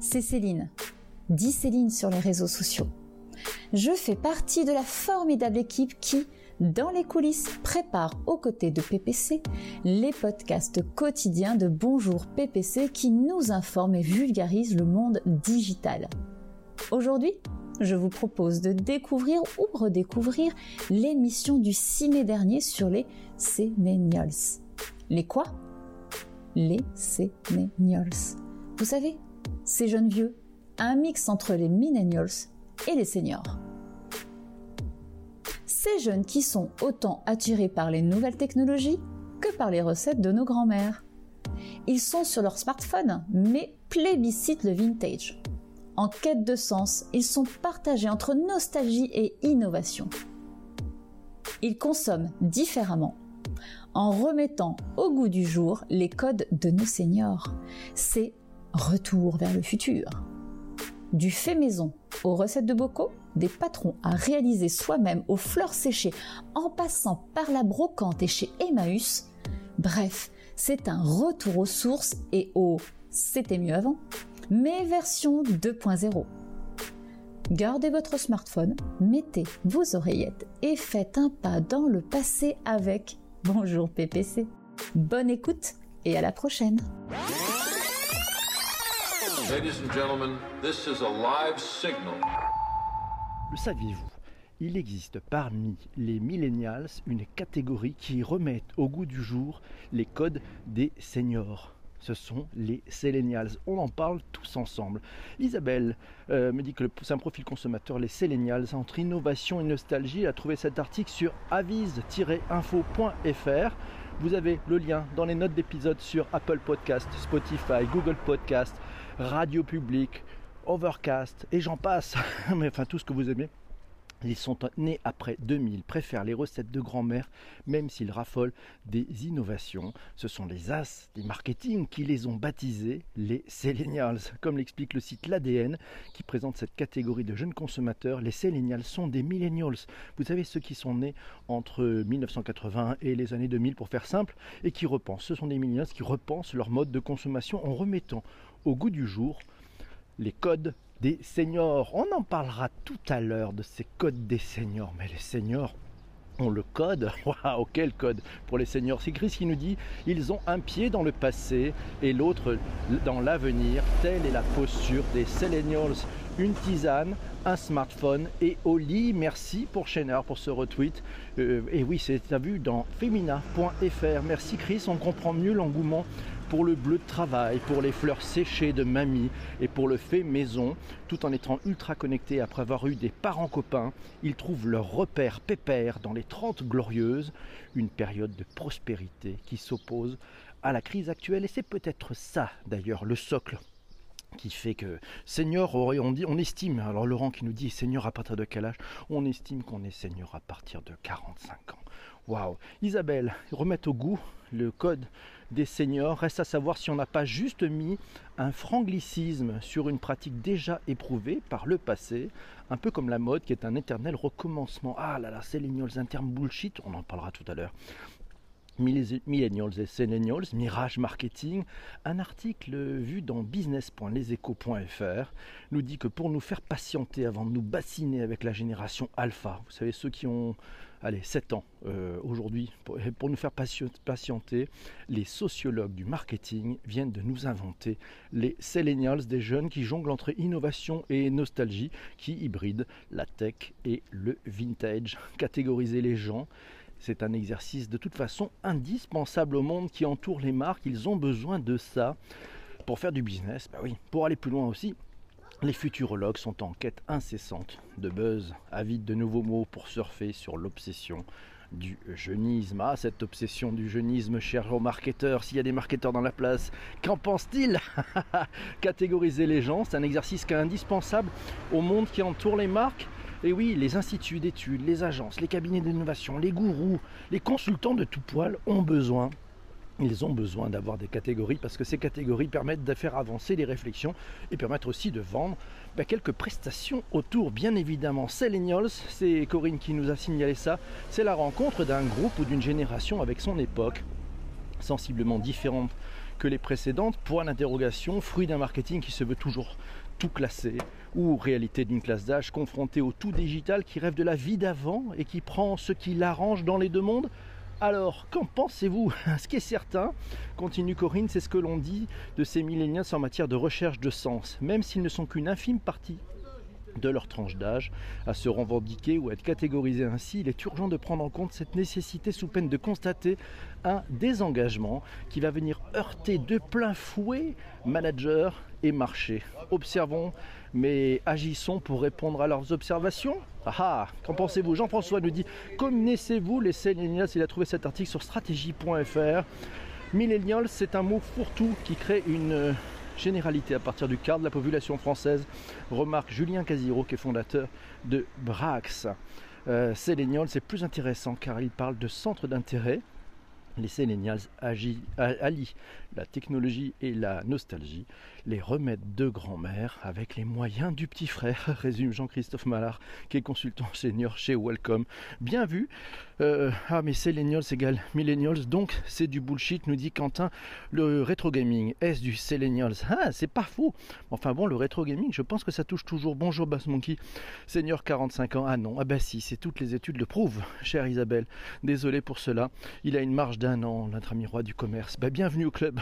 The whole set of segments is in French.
c'est Céline. Dis Céline sur les réseaux sociaux. Je fais partie de la formidable équipe qui, dans les coulisses, prépare aux côtés de PPC les podcasts quotidiens de Bonjour PPC qui nous informent et vulgarisent le monde digital. Aujourd'hui, je vous propose de découvrir ou redécouvrir l'émission du 6 mai dernier sur les Sénénials. Les quoi? Les Sénénials. Vous savez, ces jeunes vieux, un mix entre les millennials et les seniors. Ces jeunes qui sont autant attirés par les nouvelles technologies que par les recettes de nos grands-mères. Ils sont sur leur smartphone, mais plébiscitent le vintage. En quête de sens, ils sont partagés entre nostalgie et innovation. Ils consomment différemment, en remettant au goût du jour les codes de nos seniors. C'est retour vers le futur. Du fait maison aux recettes de bocaux, des patrons à réaliser soi-même aux fleurs séchées, en passant par la brocante et chez Emmaüs. Bref, c'est un retour aux sources et au c'était mieux avant, mais version 2.0. Gardez votre smartphone, mettez vos oreillettes et faites un pas dans le passé avec Bonjour PPC. Bonne écoute et à la prochaine. Le saviez-vous Il existe parmi les millennials une catégorie qui remet au goût du jour les codes des seniors ce sont les Selenials. On en parle tous ensemble. Isabelle euh, me dit que c'est un profil consommateur, les Selenials, entre innovation et nostalgie. Elle a trouvé cet article sur avise-info.fr. Vous avez le lien dans les notes d'épisode sur Apple Podcast, Spotify, Google Podcast, Radio Public, Overcast et j'en passe. Mais enfin tout ce que vous aimez. Ils sont nés après 2000, préfèrent les recettes de grand-mère, même s'ils raffolent des innovations. Ce sont les as des marketing qui les ont baptisés les Selenials. Comme l'explique le site L'ADN, qui présente cette catégorie de jeunes consommateurs, les Selenials sont des millennials. Vous savez, ceux qui sont nés entre 1980 et les années 2000, pour faire simple, et qui repensent. Ce sont des millennials qui repensent leur mode de consommation en remettant au goût du jour les codes des seniors. On en parlera tout à l'heure de ces codes des seniors. Mais les seniors ont le code. Waouh, quel code pour les seniors C'est Chris qui nous dit ils ont un pied dans le passé et l'autre dans l'avenir. Telle est la posture des seniors. Une tisane, un smartphone et au lit. Merci pour Schenner pour ce retweet. Euh, et oui, c'est à vu dans femina.fr. Merci Chris, on comprend mieux l'engouement pour le bleu de travail, pour les fleurs séchées de mamie et pour le fait maison, tout en étant ultra connectés après avoir eu des parents copains, ils trouvent leur repère pépère dans les 30 glorieuses, une période de prospérité qui s'oppose à la crise actuelle et c'est peut-être ça d'ailleurs le socle qui fait que Seigneur, on estime, alors Laurent qui nous dit Seigneur à partir de quel âge? On estime qu'on est Seigneur à partir de 45 ans. Waouh Isabelle, remettre au goût le code des seniors. Reste à savoir si on n'a pas juste mis un franglicisme sur une pratique déjà éprouvée par le passé, un peu comme la mode qui est un éternel recommencement. Ah là là, un terme bullshit, on en parlera tout à l'heure. Millennials et Seniors, Mirage Marketing, un article vu dans business.leseco.fr nous dit que pour nous faire patienter avant de nous bassiner avec la génération alpha, vous savez ceux qui ont allez, 7 ans euh, aujourd'hui, pour, nous faire patienter, les sociologues du marketing viennent de nous inventer les Selenials, des jeunes qui jonglent entre innovation et nostalgie, qui hybrident la tech et le vintage. Catégoriser les gens c'est un exercice de toute façon indispensable au monde qui entoure les marques. Ils ont besoin de ça pour faire du business. Bah oui, pour aller plus loin aussi. Les futurologues sont en quête incessante de buzz, avides de nouveaux mots pour surfer sur l'obsession du jeunisme. Ah, cette obsession du jeunisme, chers marketeurs, s'il y a des marketeurs dans la place, qu'en pense-t-il Catégoriser les gens, c'est un exercice qui indispensable au monde qui entoure les marques. Et oui, les instituts d'études, les agences, les cabinets d'innovation, les gourous, les consultants de tout poil ont besoin ils ont besoin d'avoir des catégories parce que ces catégories permettent de faire avancer les réflexions et permettent aussi de vendre bah, quelques prestations autour. Bien évidemment, Selenials, c'est Corinne qui nous a signalé ça, c'est la rencontre d'un groupe ou d'une génération avec son époque sensiblement différente que les précédentes. Point d'interrogation, fruit d'un marketing qui se veut toujours tout classé, ou réalité d'une classe d'âge confrontée au tout digital qui rêve de la vie d'avant et qui prend ce qui l'arrange dans les deux mondes alors, qu'en pensez-vous? Ce qui est certain, continue Corinne, c'est ce que l'on dit de ces millénials en matière de recherche de sens, même s'ils ne sont qu'une infime partie de leur tranche d'âge à se revendiquer ou à être catégorisés ainsi, il est urgent de prendre en compte cette nécessité sous peine de constater un désengagement qui va venir heurter de plein fouet managers et marchés. Observons, mais agissons pour répondre à leurs observations. Ah, ah qu'en pensez-vous? Jean-François nous dit Connaissez-vous les millennials Il a trouvé cet article sur stratégie.fr. Millennials, c'est un mot fourre-tout qui crée une généralité à partir du quart de la population française, remarque Julien Casiro qui est fondateur de Brax. Euh, c'est plus intéressant car il parle de centre d'intérêt. Les Selenials allient la technologie et la nostalgie, les remèdes de grand-mère avec les moyens du petit frère, résume Jean-Christophe Mallard, qui est consultant senior chez Welcome. Bien vu. Euh, ah, mais Selenials égale Millennials, donc c'est du bullshit, nous dit Quentin. Le rétro gaming, est-ce du Selenials? Ah, c'est pas faux. Enfin bon, le rétro gaming, je pense que ça touche toujours. Bonjour Bass Monkey, senior 45 ans. Ah non, ah bah si, c'est toutes les études le prouvent, chère Isabelle. Désolé pour cela. Il a une marge d'un an, notre ami roi du commerce. Bah, bienvenue au club.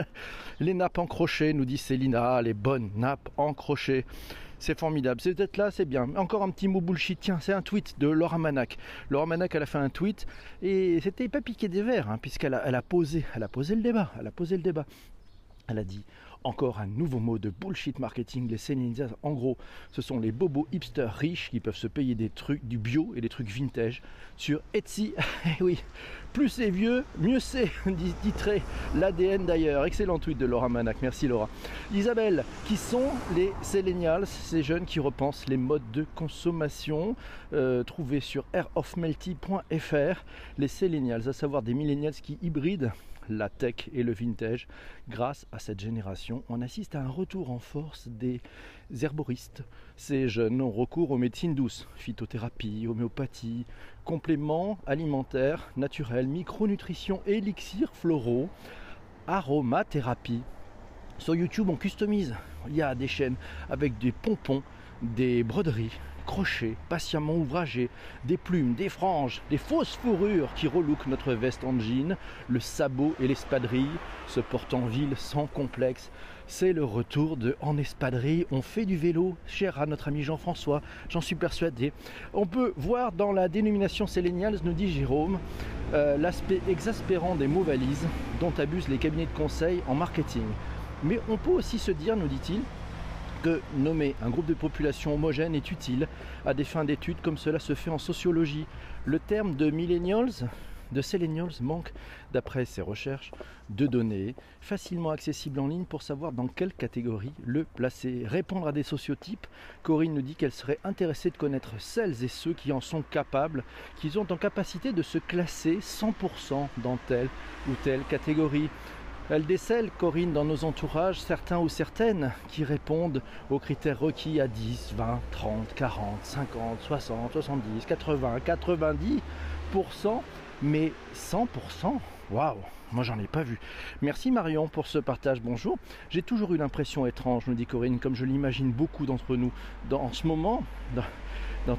les nappes en crochet, nous dit Célina, les bonnes nappes en. C'est formidable. C'est peut-être là, c'est bien. Encore un petit mot bullshit. Tiens, c'est un tweet de Laura Manac. Laura Manac, elle a fait un tweet et c'était pas piqué des verres, hein, puisqu'elle a, elle a posé, elle a posé le débat. Elle a posé le débat. Elle a dit encore un nouveau mot de bullshit marketing, les Sénéninjas. En gros, ce sont les bobos hipsters riches qui peuvent se payer des trucs, du bio et des trucs vintage sur Etsy. Eh oui, plus c'est vieux, mieux c'est, dit l'ADN d'ailleurs. Excellent tweet de Laura Manac, merci Laura. Isabelle, qui sont les Selenials, ces jeunes qui repensent les modes de consommation, euh, trouvés sur airofmelty.fr. Les Selenials, à savoir des millennials qui hybrident la tech et le vintage. Grâce à cette génération, on assiste à un retour en force des herboristes. Ces jeunes ont recours aux médecines douces, phytothérapie, homéopathie, compléments alimentaires naturels, micronutrition, élixirs floraux, aromathérapie. Sur YouTube, on customise. Il y a des chaînes avec des pompons, des broderies, crochets patiemment ouvragés, des plumes, des franges, des fausses fourrures qui relookent notre veste en jean, le sabot et l'espadrille, se portent en ville sans complexe. C'est le retour de En espadrille, on fait du vélo, cher à notre ami Jean-François, j'en suis persuadé. On peut voir dans la dénomination Selenials, nous dit Jérôme, euh, l'aspect exaspérant des mots valises dont abusent les cabinets de conseil en marketing. Mais on peut aussi se dire, nous dit-il, que nommer un groupe de population homogène est utile à des fins d'études comme cela se fait en sociologie. Le terme de millennials, de selenials manque, d'après ses recherches, de données facilement accessibles en ligne pour savoir dans quelle catégorie le placer. Répondre à des sociotypes, Corinne nous dit qu'elle serait intéressée de connaître celles et ceux qui en sont capables, qui ont en capacité de se classer 100% dans telle ou telle catégorie. Elle décèle, Corinne, dans nos entourages, certains ou certaines qui répondent aux critères requis à 10, 20, 30, 40, 50, 60, 70, 80, 90%, mais 100%, waouh moi j'en ai pas vu. Merci Marion pour ce partage, bonjour. J'ai toujours eu l'impression étrange, nous dit Corinne, comme je l'imagine beaucoup d'entre nous, en ce moment,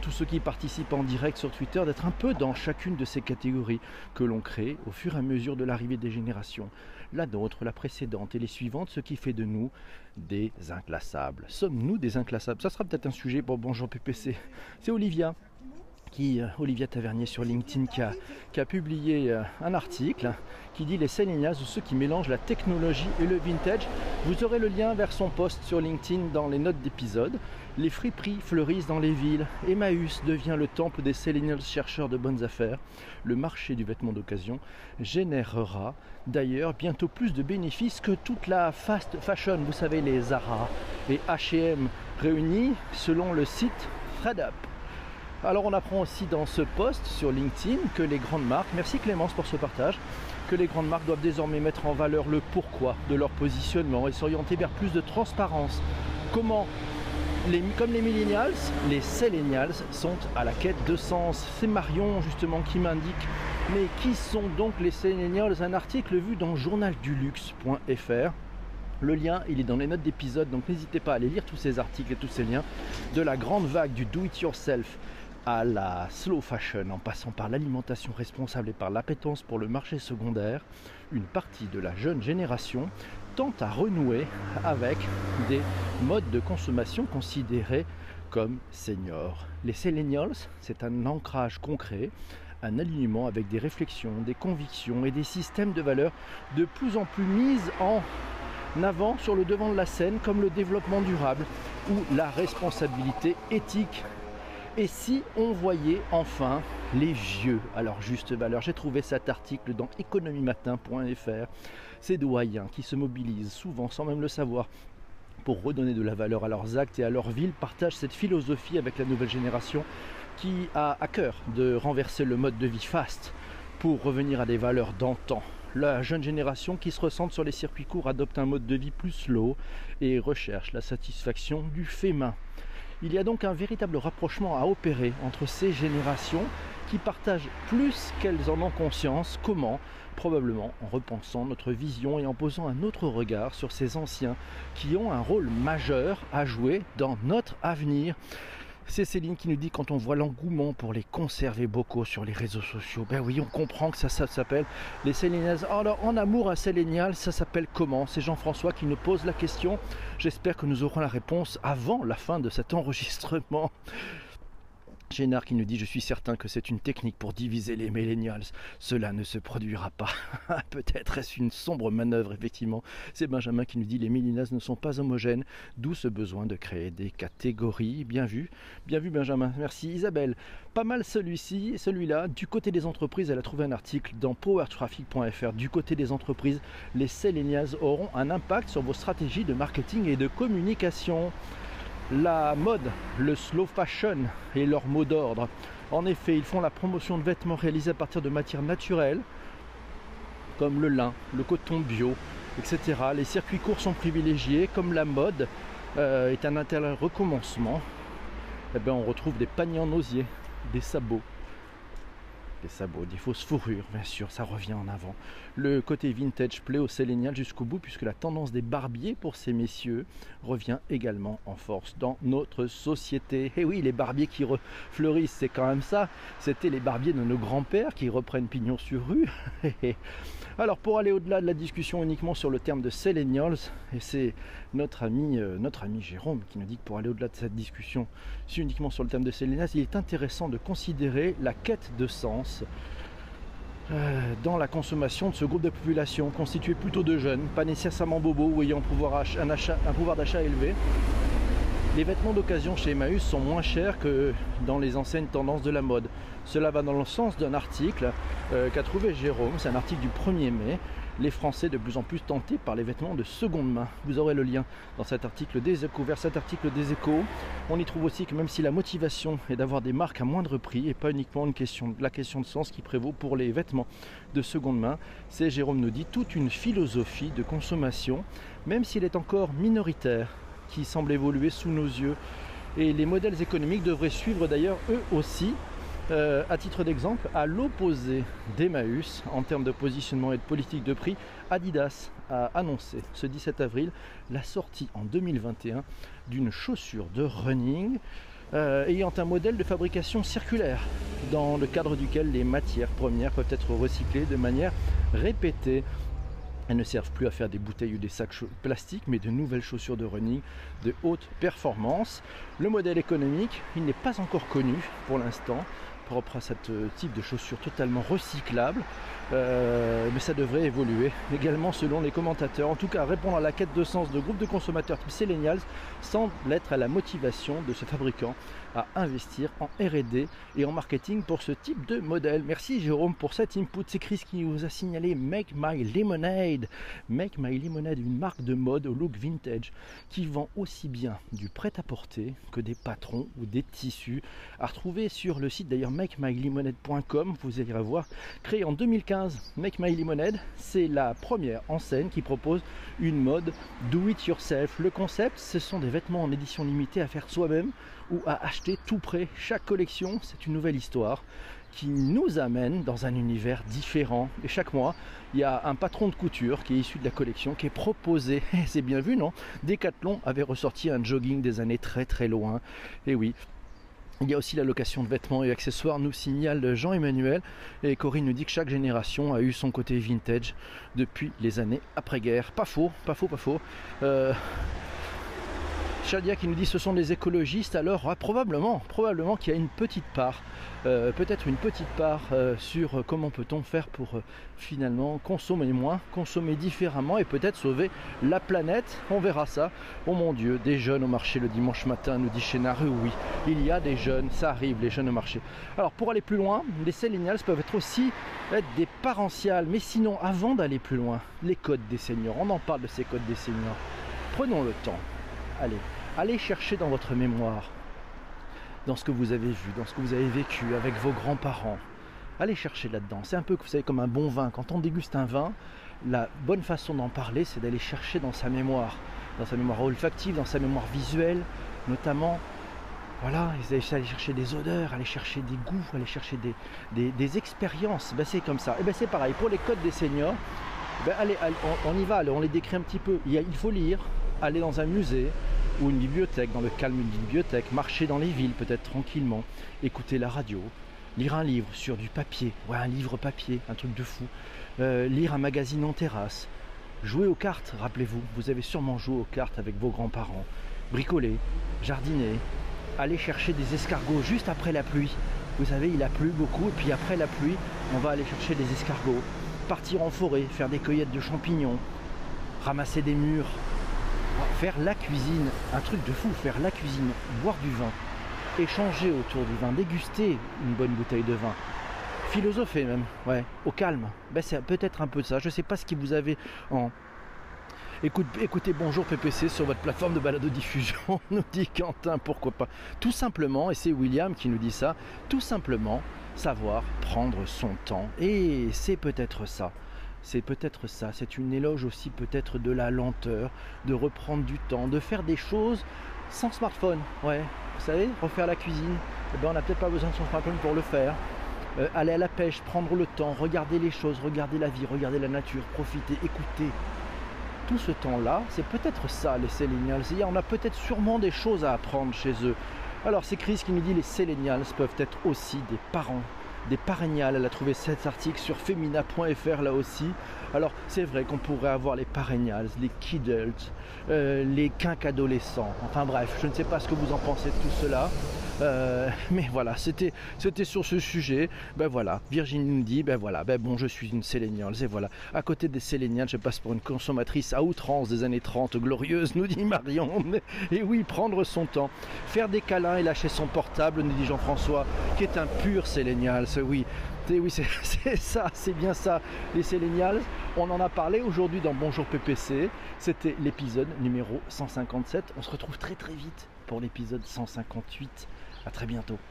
tous ceux qui participent en direct sur Twitter, d'être un peu dans chacune de ces catégories que l'on crée au fur et à mesure de l'arrivée des générations. La nôtre, la précédente et les suivantes, ce qui fait de nous des inclassables. Sommes-nous des inclassables? Ça sera peut-être un sujet pour Bonjour PPC. C'est Olivia qui, euh, Olivia Tavernier sur LinkedIn, qui a, publié euh, un article qui dit les Selenias ou ceux qui mélangent la technologie et le vintage. Vous aurez le lien vers son post sur LinkedIn dans les notes d'épisode. Les friperies fleurissent dans les villes. Emmaüs devient le temple des Selenials chercheurs de bonnes affaires. Le marché du vêtement d'occasion générera d'ailleurs bientôt plus de bénéfices que toute la fast fashion. Vous savez, les Zara et HM réunis selon le site ThreadUp. Alors on apprend aussi dans ce post sur LinkedIn que les grandes marques, merci Clémence pour ce partage, que les grandes marques doivent désormais mettre en valeur le pourquoi de leur positionnement et s'orienter vers plus de transparence. Comment les, comme les millennials, les sellennials sont à la quête de sens. C'est Marion justement qui m'indique. Mais qui sont donc les sellennials Un article vu dans journalduluxe.fr. Le lien, il est dans les notes d'épisode, donc n'hésitez pas à aller lire tous ces articles et tous ces liens. De la grande vague du do-it-yourself à la slow fashion, en passant par l'alimentation responsable et par l'appétence pour le marché secondaire, une partie de la jeune génération tente à renouer avec des modes de consommation considérés comme seniors. Les millennials, c'est un ancrage concret, un alignement avec des réflexions, des convictions et des systèmes de valeurs de plus en plus mises en avant sur le devant de la scène comme le développement durable ou la responsabilité éthique. Et si on voyait enfin les vieux à leur juste valeur J'ai trouvé cet article dans économiematin.fr. Ces doyens qui se mobilisent souvent sans même le savoir pour redonner de la valeur à leurs actes et à leur ville partagent cette philosophie avec la nouvelle génération qui a à cœur de renverser le mode de vie fast pour revenir à des valeurs d'antan la jeune génération qui se ressente sur les circuits courts adopte un mode de vie plus slow et recherche la satisfaction du fait main. Il y a donc un véritable rapprochement à opérer entre ces générations qui partagent plus qu'elles en ont conscience. Comment Probablement en repensant notre vision et en posant un autre regard sur ces anciens qui ont un rôle majeur à jouer dans notre avenir. C'est Céline qui nous dit quand on voit l'engouement pour les conserver bocaux sur les réseaux sociaux, ben oui, on comprend que ça, s'appelle les Séléniales. Alors, en amour à Sélénial, ça s'appelle comment? C'est Jean-François qui nous pose la question. J'espère que nous aurons la réponse avant la fin de cet enregistrement. Génard qui nous dit Je suis certain que c'est une technique pour diviser les millennials. Cela ne se produira pas. Peut-être est-ce une sombre manœuvre, effectivement. C'est Benjamin qui nous dit Les millennials ne sont pas homogènes, d'où ce besoin de créer des catégories. Bien vu, bien vu, Benjamin. Merci, Isabelle. Pas mal celui-ci, celui-là. Du côté des entreprises, elle a trouvé un article dans powertraffic.fr. Du côté des entreprises, les millennials auront un impact sur vos stratégies de marketing et de communication la mode, le slow fashion est leur mot d'ordre. En effet, ils font la promotion de vêtements réalisés à partir de matières naturelles, comme le lin, le coton bio, etc. Les circuits courts sont privilégiés, comme la mode euh, est un intérêt recommencement. Eh bien, on retrouve des paniers en osier, des sabots, des sabots, des fausses fourrures, bien sûr, ça revient en avant. Le côté vintage plaît au sélénial jusqu'au bout, puisque la tendance des barbiers pour ces messieurs revient également en force dans notre société. Et eh oui, les barbiers qui fleurissent, c'est quand même ça. C'était les barbiers de nos grands-pères qui reprennent pignon sur rue. Alors pour aller au-delà de la discussion uniquement sur le terme de Selenials, et c'est notre ami, euh, notre ami Jérôme qui nous dit que pour aller au-delà de cette discussion uniquement sur le terme de Selenials, il est intéressant de considérer la quête de sens euh, dans la consommation de ce groupe de population constitué plutôt de jeunes, pas nécessairement bobos ou ayant un pouvoir, pouvoir d'achat élevé. Les vêtements d'occasion chez Emmaüs sont moins chers que dans les enseignes tendances de la mode. Cela va dans le sens d'un article euh, qu'a trouvé Jérôme, c'est un article du 1er mai, les Français de plus en plus tentés par les vêtements de seconde main. Vous aurez le lien dans cet article des échos, vers cet article des échos. On y trouve aussi que même si la motivation est d'avoir des marques à moindre prix et pas uniquement la question de sens qui prévaut pour les vêtements de seconde main, c'est Jérôme nous dit toute une philosophie de consommation, même s'il est encore minoritaire, qui semble évoluer sous nos yeux. Et les modèles économiques devraient suivre d'ailleurs eux aussi euh, à titre d'exemple, à l'opposé d'Emmaüs en termes de positionnement et de politique de prix, Adidas a annoncé ce 17 avril la sortie en 2021 d'une chaussure de running euh, ayant un modèle de fabrication circulaire dans le cadre duquel les matières premières peuvent être recyclées de manière répétée. Elles ne servent plus à faire des bouteilles ou des sacs plastiques, mais de nouvelles chaussures de running de haute performance. Le modèle économique, il n'est pas encore connu pour l'instant propre à ce euh, type de chaussures totalement recyclables. Euh, mais ça devrait évoluer également selon les commentateurs. En tout cas, répondre à la quête de sens de groupes de consommateurs type Selenials semble être à la motivation de ce fabricant à investir en RD et en marketing pour ce type de modèle. Merci Jérôme pour cet input. C'est Chris qui vous a signalé Make My Lemonade. Make My Lemonade, une marque de mode au look vintage qui vend aussi bien du prêt-à-porter que des patrons ou des tissus à retrouver sur le site d'ailleurs makemylimonade.com, vous irez voir. Créé en 2015, Make My Lemonade, c'est la première enseigne qui propose une mode do it yourself. Le concept, ce sont des vêtements en édition limitée à faire soi-même ou à acheter tout près. Chaque collection, c'est une nouvelle histoire qui nous amène dans un univers différent. Et chaque mois, il y a un patron de couture qui est issu de la collection, qui est proposé. C'est bien vu, non? Decathlon avait ressorti un jogging des années très très loin. Et oui, il y a aussi la location de vêtements et accessoires, nous signale Jean-Emmanuel. Et Corinne nous dit que chaque génération a eu son côté vintage depuis les années après-guerre. Pas faux, pas faux, pas faux. Euh, Shadia qui nous dit ce sont des écologistes, alors probablement, probablement qu'il y a une petite part, euh, peut-être une petite part euh, sur comment peut-on faire pour euh, finalement consommer moins, consommer différemment et peut-être sauver la planète. On verra ça. Oh mon Dieu, des jeunes au marché le dimanche matin, nous dit Chénareux, oui, il y a des jeunes, ça arrive, les jeunes au marché. Alors pour aller plus loin, les sélénials peuvent être aussi être des parentiales, mais sinon avant d'aller plus loin, les codes des seniors, on en parle de ces codes des seniors. Prenons le temps. Allez, allez chercher dans votre mémoire, dans ce que vous avez vu, dans ce que vous avez vécu avec vos grands-parents. Allez chercher là-dedans. C'est un peu, vous savez, comme un bon vin. Quand on déguste un vin, la bonne façon d'en parler, c'est d'aller chercher dans sa mémoire, dans sa mémoire olfactive, dans sa mémoire visuelle, notamment. Voilà, aller chercher des odeurs, aller chercher des goûts, aller chercher des, des, expériences. Ben, c'est comme ça. Et ben c'est pareil, pour les codes des seniors, ben, allez, on, y va, on les décrit un petit peu. Il faut lire, aller dans un musée ou une bibliothèque, dans le calme d'une bibliothèque, marcher dans les villes peut-être tranquillement, écouter la radio, lire un livre sur du papier, ouais, un livre papier, un truc de fou, euh, lire un magazine en terrasse, jouer aux cartes, rappelez-vous, vous avez sûrement joué aux cartes avec vos grands-parents, bricoler, jardiner, aller chercher des escargots juste après la pluie. Vous savez, il a plu beaucoup, et puis après la pluie, on va aller chercher des escargots, partir en forêt, faire des cueillettes de champignons, ramasser des murs, faire la cuisine, un truc de fou, faire la cuisine, boire du vin, échanger autour du vin, déguster une bonne bouteille de vin, philosopher même, ouais, au calme. Ben, c'est peut-être un peu ça. Je ne sais pas ce que vous avez en. Écoute, écoutez Bonjour PPC sur votre plateforme de balade de diffusion, nous dit Quentin, pourquoi pas. Tout simplement, et c'est William qui nous dit ça, tout simplement savoir prendre son temps. Et c'est peut-être ça c'est peut-être ça, c'est une éloge aussi peut-être de la lenteur, de reprendre du temps, de faire des choses sans smartphone. Ouais, vous savez, refaire la cuisine, eh ben, on n'a peut-être pas besoin de son smartphone pour le faire. Euh, aller à la pêche, prendre le temps, regarder les choses, regarder la vie, regarder la nature, profiter, écouter. Tout ce temps-là, c'est peut-être ça les Selenials. On a peut-être sûrement des choses à apprendre chez eux. Alors c'est Chris qui nous dit les Selenials peuvent être aussi des parents des paréniales. Elle a trouvé cet article sur femina.fr là aussi. Alors c'est vrai qu'on pourrait avoir les paréniales, les kidults, euh, les quinquadolescents. Enfin bref, je ne sais pas ce que vous en pensez de tout cela. Euh, mais voilà, c'était, sur ce sujet. Ben voilà, Virginie nous dit, ben voilà, ben bon, je suis une Séléniale. Et voilà, à côté des Séléniales, je passe pour une consommatrice à outrance des années 30, glorieuse, nous dit Marion. Et oui, prendre son temps, faire des câlins et lâcher son portable, nous dit Jean-François, qui est un pur Sélénial. Oui, oui, c'est ça, c'est bien ça, les Sélénials. On en a parlé aujourd'hui dans Bonjour PPC. C'était l'épisode numéro 157. On se retrouve très très vite pour l'épisode 158. À très bientôt.